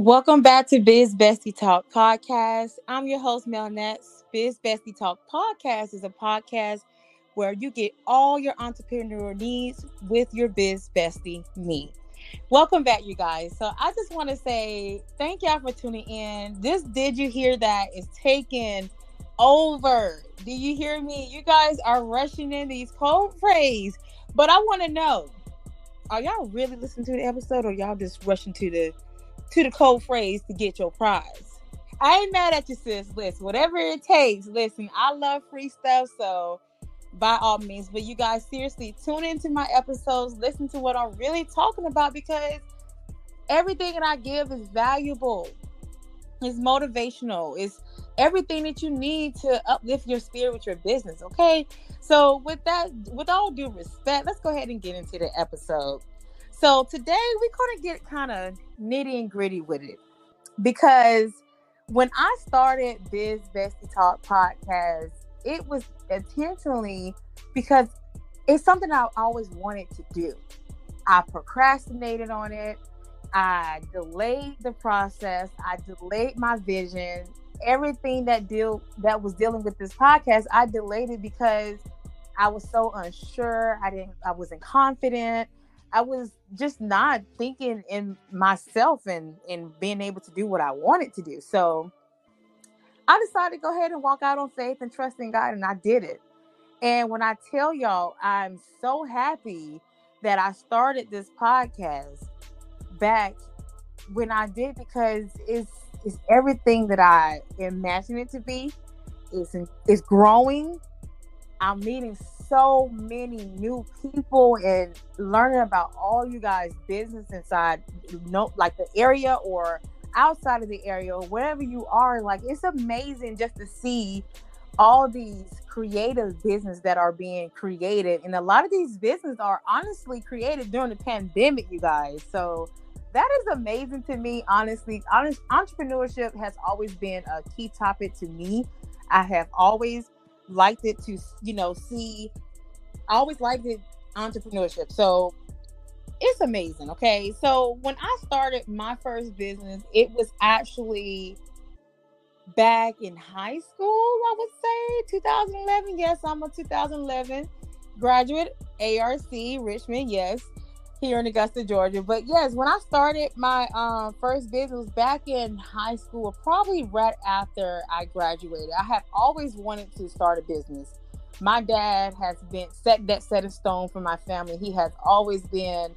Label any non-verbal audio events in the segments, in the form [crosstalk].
Welcome back to Biz Bestie Talk podcast. I'm your host, Melaninx. Biz Bestie Talk podcast is a podcast where you get all your entrepreneurial needs with your biz bestie, me. Welcome back, you guys. So I just want to say thank y'all for tuning in. This Did You Hear That is taking over. Do you hear me? You guys are rushing in these code phrase, but I want to know are y'all really listening to the episode or y'all just rushing to the to the code phrase to get your prize. I ain't mad at you, sis. Listen, whatever it takes. Listen, I love free stuff, so by all means. But you guys, seriously, tune into my episodes, listen to what I'm really talking about because everything that I give is valuable. It's motivational. It's everything that you need to uplift your spirit with your business. Okay. So with that, with all due respect, let's go ahead and get into the episode. So today we're gonna get kind of nitty and gritty with it because when I started Biz Bestie Talk podcast, it was intentionally because it's something I always wanted to do. I procrastinated on it. I delayed the process. I delayed my vision. Everything that deal that was dealing with this podcast, I delayed it because I was so unsure. I didn't. I wasn't confident. I was just not thinking in myself and and being able to do what I wanted to do. So I decided to go ahead and walk out on faith and trust in God, and I did it. And when I tell y'all, I'm so happy that I started this podcast back when I did because it's it's everything that I imagined it to be. It's it's growing. I'm meeting so many new people and learning about all you guys' business inside, you know, like the area or outside of the area or wherever you are. Like it's amazing just to see all these creative business that are being created, and a lot of these businesses are honestly created during the pandemic, you guys. So that is amazing to me. Honestly, honest entrepreneurship has always been a key topic to me. I have always liked it to you know see i always liked it entrepreneurship so it's amazing okay so when i started my first business it was actually back in high school i would say 2011 yes i'm a 2011 graduate ARC richmond yes here in Augusta, Georgia. But yes, when I started my um, first business back in high school, probably right after I graduated, I have always wanted to start a business. My dad has been set that set in stone for my family. He has always been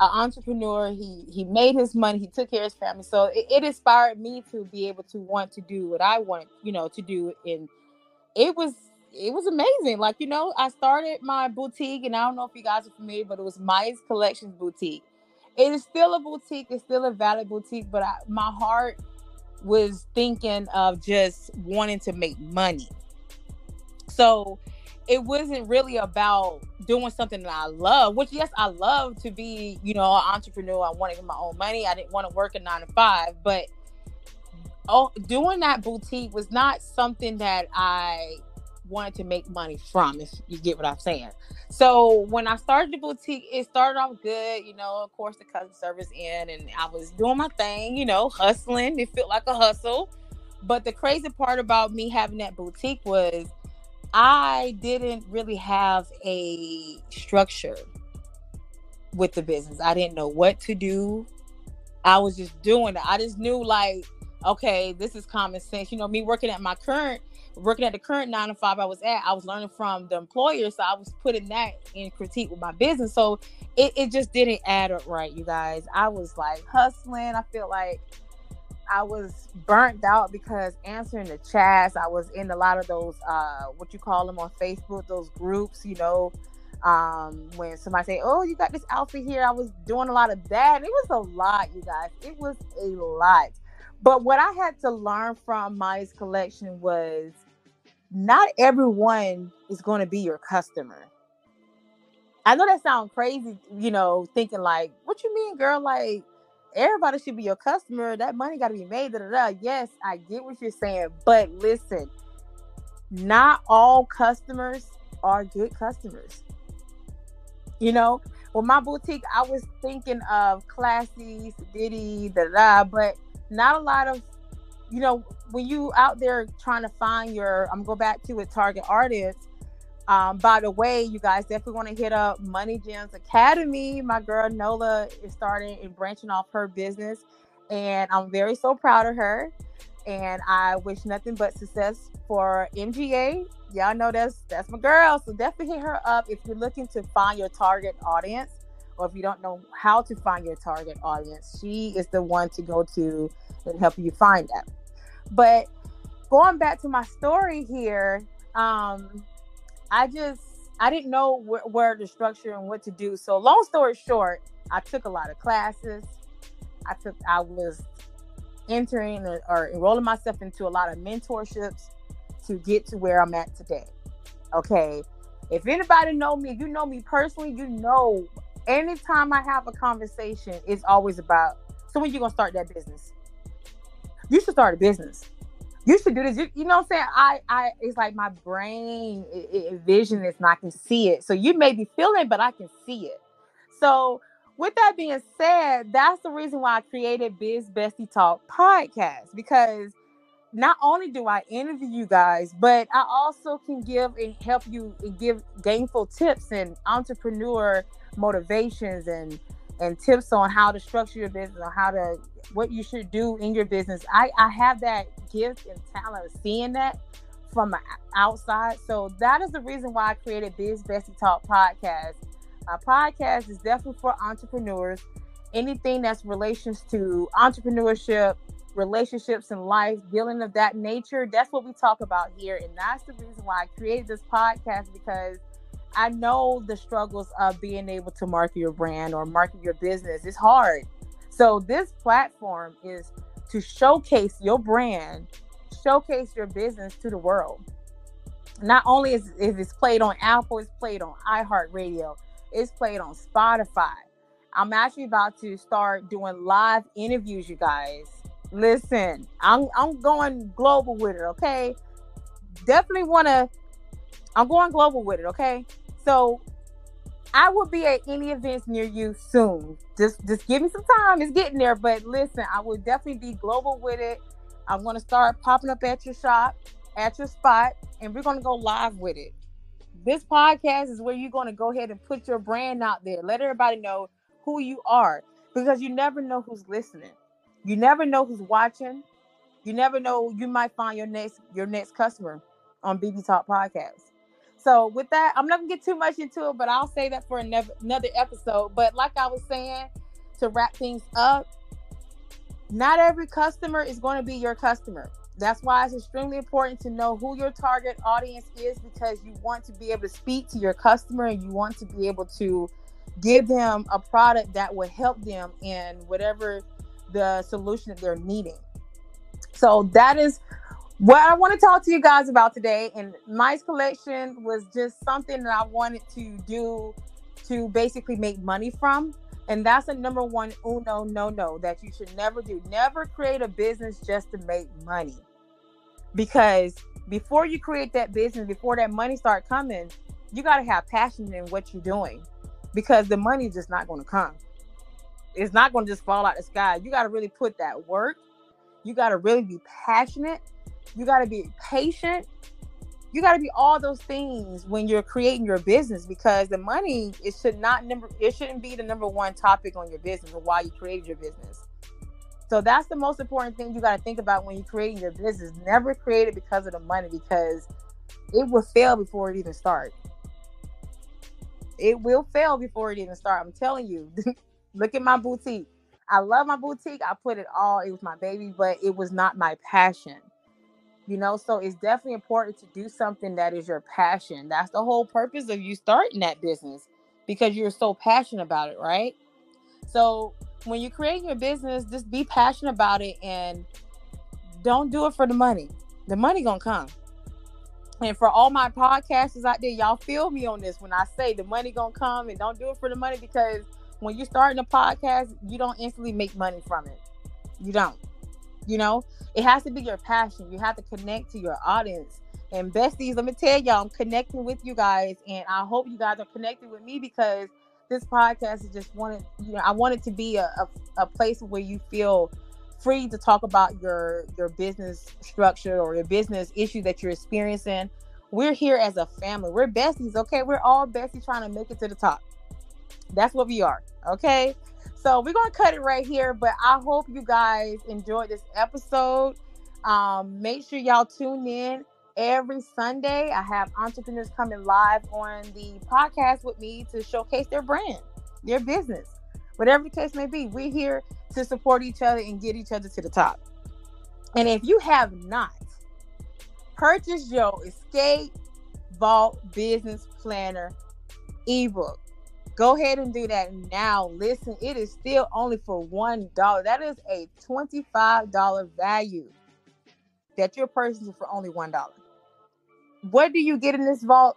an entrepreneur. He he made his money. He took care of his family. So it, it inspired me to be able to want to do what I want, you know, to do. And it was it was amazing. Like, you know, I started my boutique, and I don't know if you guys are familiar, but it was Maya's Collections Boutique. It is still a boutique, it's still a valid boutique, but I, my heart was thinking of just wanting to make money. So it wasn't really about doing something that I love, which yes, I love to be, you know, an entrepreneur. I want to get my own money. I didn't want to work a nine to five, but oh, doing that boutique was not something that I wanted to make money from, if you get what I'm saying. So when I started the boutique, it started off good, you know, of course the customer service in and I was doing my thing, you know, hustling. It felt like a hustle. But the crazy part about me having that boutique was I didn't really have a structure with the business. I didn't know what to do. I was just doing it. I just knew like, okay, this is common sense. You know, me working at my current working at the current nine to five I was at, I was learning from the employer. So I was putting that in critique with my business. So it, it just didn't add up right, you guys. I was like hustling. I feel like I was burnt out because answering the chats, I was in a lot of those uh what you call them on Facebook, those groups, you know. Um, when somebody say, Oh, you got this outfit here, I was doing a lot of that. It was a lot, you guys. It was a lot. But what I had to learn from Maya's collection was not everyone is going to be your customer. I know that sounds crazy, you know, thinking like, what you mean, girl? Like, everybody should be your customer. That money got to be made. Da, da, da. Yes, I get what you're saying. But listen, not all customers are good customers. You know, with my boutique, I was thinking of classy, diddy, da da, but not a lot of, you know, when you out there trying to find your, I'm going back to a target audience. Um, by the way, you guys definitely want to hit up Money Gems Academy. My girl Nola is starting and branching off her business, and I'm very so proud of her. And I wish nothing but success for MGA. Y'all know that's that's my girl, so definitely hit her up if you're looking to find your target audience, or if you don't know how to find your target audience. She is the one to go to and help you find that. But going back to my story here, um, I just I didn't know wh- where the structure and what to do. So long story short, I took a lot of classes. I took I was entering or, or enrolling myself into a lot of mentorships to get to where I'm at today. Okay. If anybody know me, you know me personally, you know anytime I have a conversation, it's always about so when you gonna start that business? You should start a business you should do this. You, you, know what I'm saying? I, I, it's like my brain it, it vision is and I can see it. So you may be feeling, but I can see it. So with that being said, that's the reason why I created Biz Bestie Talk podcast because not only do I interview you guys, but I also can give and help you and give gainful tips and entrepreneur motivations and and tips on how to structure your business or how to what you should do in your business. I, I have that gift and talent of seeing that from the outside. So that is the reason why I created Biz Bestie Talk podcast. My podcast is definitely for entrepreneurs. Anything that's relations to entrepreneurship, relationships in life, dealing of that nature. That's what we talk about here. And that's the reason why I created this podcast because I know the struggles of being able to market your brand or market your business. It's hard. So this platform is to showcase your brand, showcase your business to the world. Not only is, is it's played on Apple, it's played on iHeartRadio, it's played on Spotify. I'm actually about to start doing live interviews, you guys. Listen, I'm I'm going global with it, okay? Definitely want to I'm going global with it, okay? So I will be at any events near you soon. Just just give me some time. It's getting there. But listen, I will definitely be global with it. I'm gonna start popping up at your shop, at your spot, and we're gonna go live with it. This podcast is where you're gonna go ahead and put your brand out there. Let everybody know who you are. Because you never know who's listening. You never know who's watching. You never know you might find your next your next customer on BB Talk Podcast. So with that, I'm not gonna get too much into it, but I'll say that for another another episode. But like I was saying, to wrap things up, not every customer is going to be your customer. That's why it's extremely important to know who your target audience is because you want to be able to speak to your customer and you want to be able to give them a product that will help them in whatever the solution that they're needing. So that is what I want to talk to you guys about today, and my Collection was just something that I wanted to do to basically make money from. And that's the number one uno no no that you should never do. Never create a business just to make money. Because before you create that business, before that money start coming, you got to have passion in what you're doing because the money is just not going to come. It's not going to just fall out of the sky. You got to really put that work. You got to really be passionate you got to be patient. You got to be all those things when you're creating your business because the money it should not number it shouldn't be the number one topic on your business or why you created your business. So that's the most important thing you got to think about when you're creating your business. Never create it because of the money because it will fail before it even starts it will fail before it even starts i'm telling you. [laughs] Look at my boutique. I love my boutique. I put it all it was my baby but it was not my passion you know so it's definitely important to do something that is your passion. That's the whole purpose of you starting that business because you're so passionate about it right? So when you create your business just be passionate about it and don't do it for the money. The money gonna come. And for all my podcasters out there y'all feel me on this when i say the money gonna come and don't do it for the money because when you're starting a podcast you don't instantly make money from it. You don't you know, it has to be your passion. You have to connect to your audience. And besties, let me tell y'all, I'm connecting with you guys, and I hope you guys are connected with me because this podcast is just wanted, you know, I want it to be a, a, a place where you feel free to talk about your your business structure or your business issue that you're experiencing. We're here as a family. We're besties, okay? We're all besties trying to make it to the top. That's what we are, okay? So we're gonna cut it right here, but I hope you guys enjoyed this episode. Um, make sure y'all tune in every Sunday. I have entrepreneurs coming live on the podcast with me to showcase their brand, their business, whatever the case may be. We're here to support each other and get each other to the top. And if you have not purchased your Escape Vault Business Planner ebook, go ahead and do that now. Listen, it is still only for $1. That is a $25 value that you're purchasing for only $1 what do you get in this vault?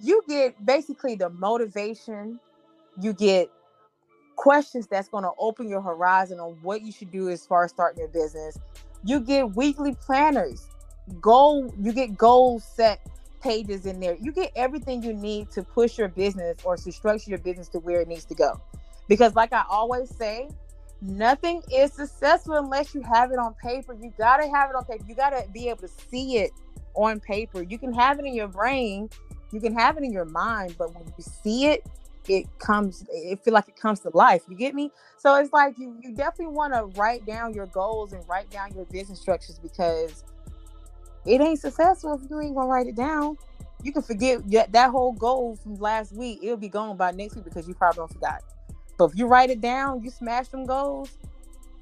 You get basically the motivation, you get questions that's going to open your horizon on what you should do as far as starting your business. You get weekly planners, goal, you get goals set pages in there. You get everything you need to push your business or to structure your business to where it needs to go. Because, like I always say, nothing is successful unless you have it on paper. You got to have it on paper. You got to be able to see it on paper. You can have it in your brain, you can have it in your mind, but when you see it, it comes it feel like it comes to life. You get me? So it's like you you definitely want to write down your goals and write down your business structures because it ain't successful if you ain't gonna write it down. You can forget that, whole goal from last week. It'll be gone by next week because you probably don't forgot. But if you write it down, you smash them goals.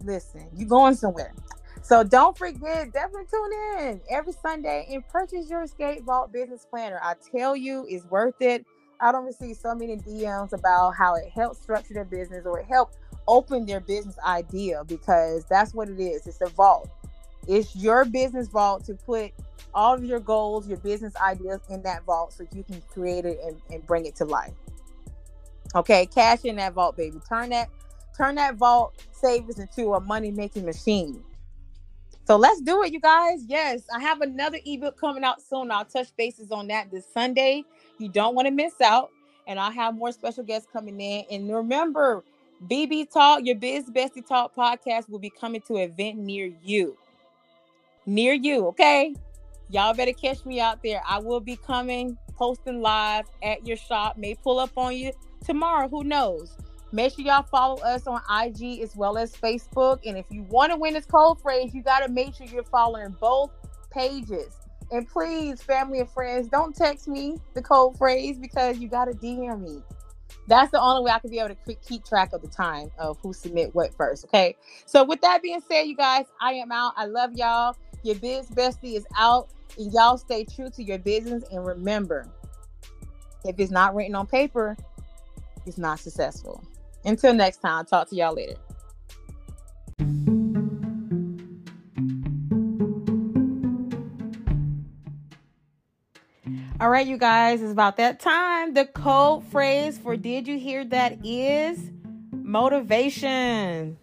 Listen, you going somewhere. So don't forget, definitely tune in every Sunday and purchase your Escape Vault Business Planner. I tell you, it's worth it. I don't receive so many DMs about how it helps structure their business or it helps open their business idea because that's what it is. It's a vault. It's your business vault to put all of your goals, your business ideas in that vault so you can create it and, and bring it to life. Okay, cash in that vault, baby. Turn that turn that vault savings into a money making machine. So let's do it, you guys. Yes, I have another ebook coming out soon. I'll touch bases on that this Sunday. You don't want to miss out. And I'll have more special guests coming in. And remember, BB Talk, your Biz Bestie Talk podcast will be coming to an event near you. Near you, okay? Y'all better catch me out there. I will be coming, posting live at your shop. May pull up on you tomorrow. Who knows? Make sure y'all follow us on IG as well as Facebook. And if you want to win this code phrase, you got to make sure you're following both pages. And please, family and friends, don't text me the code phrase because you got to DM me. That's the only way I can be able to keep track of the time of who submit what first. Okay. So, with that being said, you guys, I am out. I love y'all. Your biz bestie is out. And y'all stay true to your business. And remember, if it's not written on paper, it's not successful. Until next time, talk to y'all later. All right, you guys, it's about that time. The code phrase for Did You Hear That is motivation.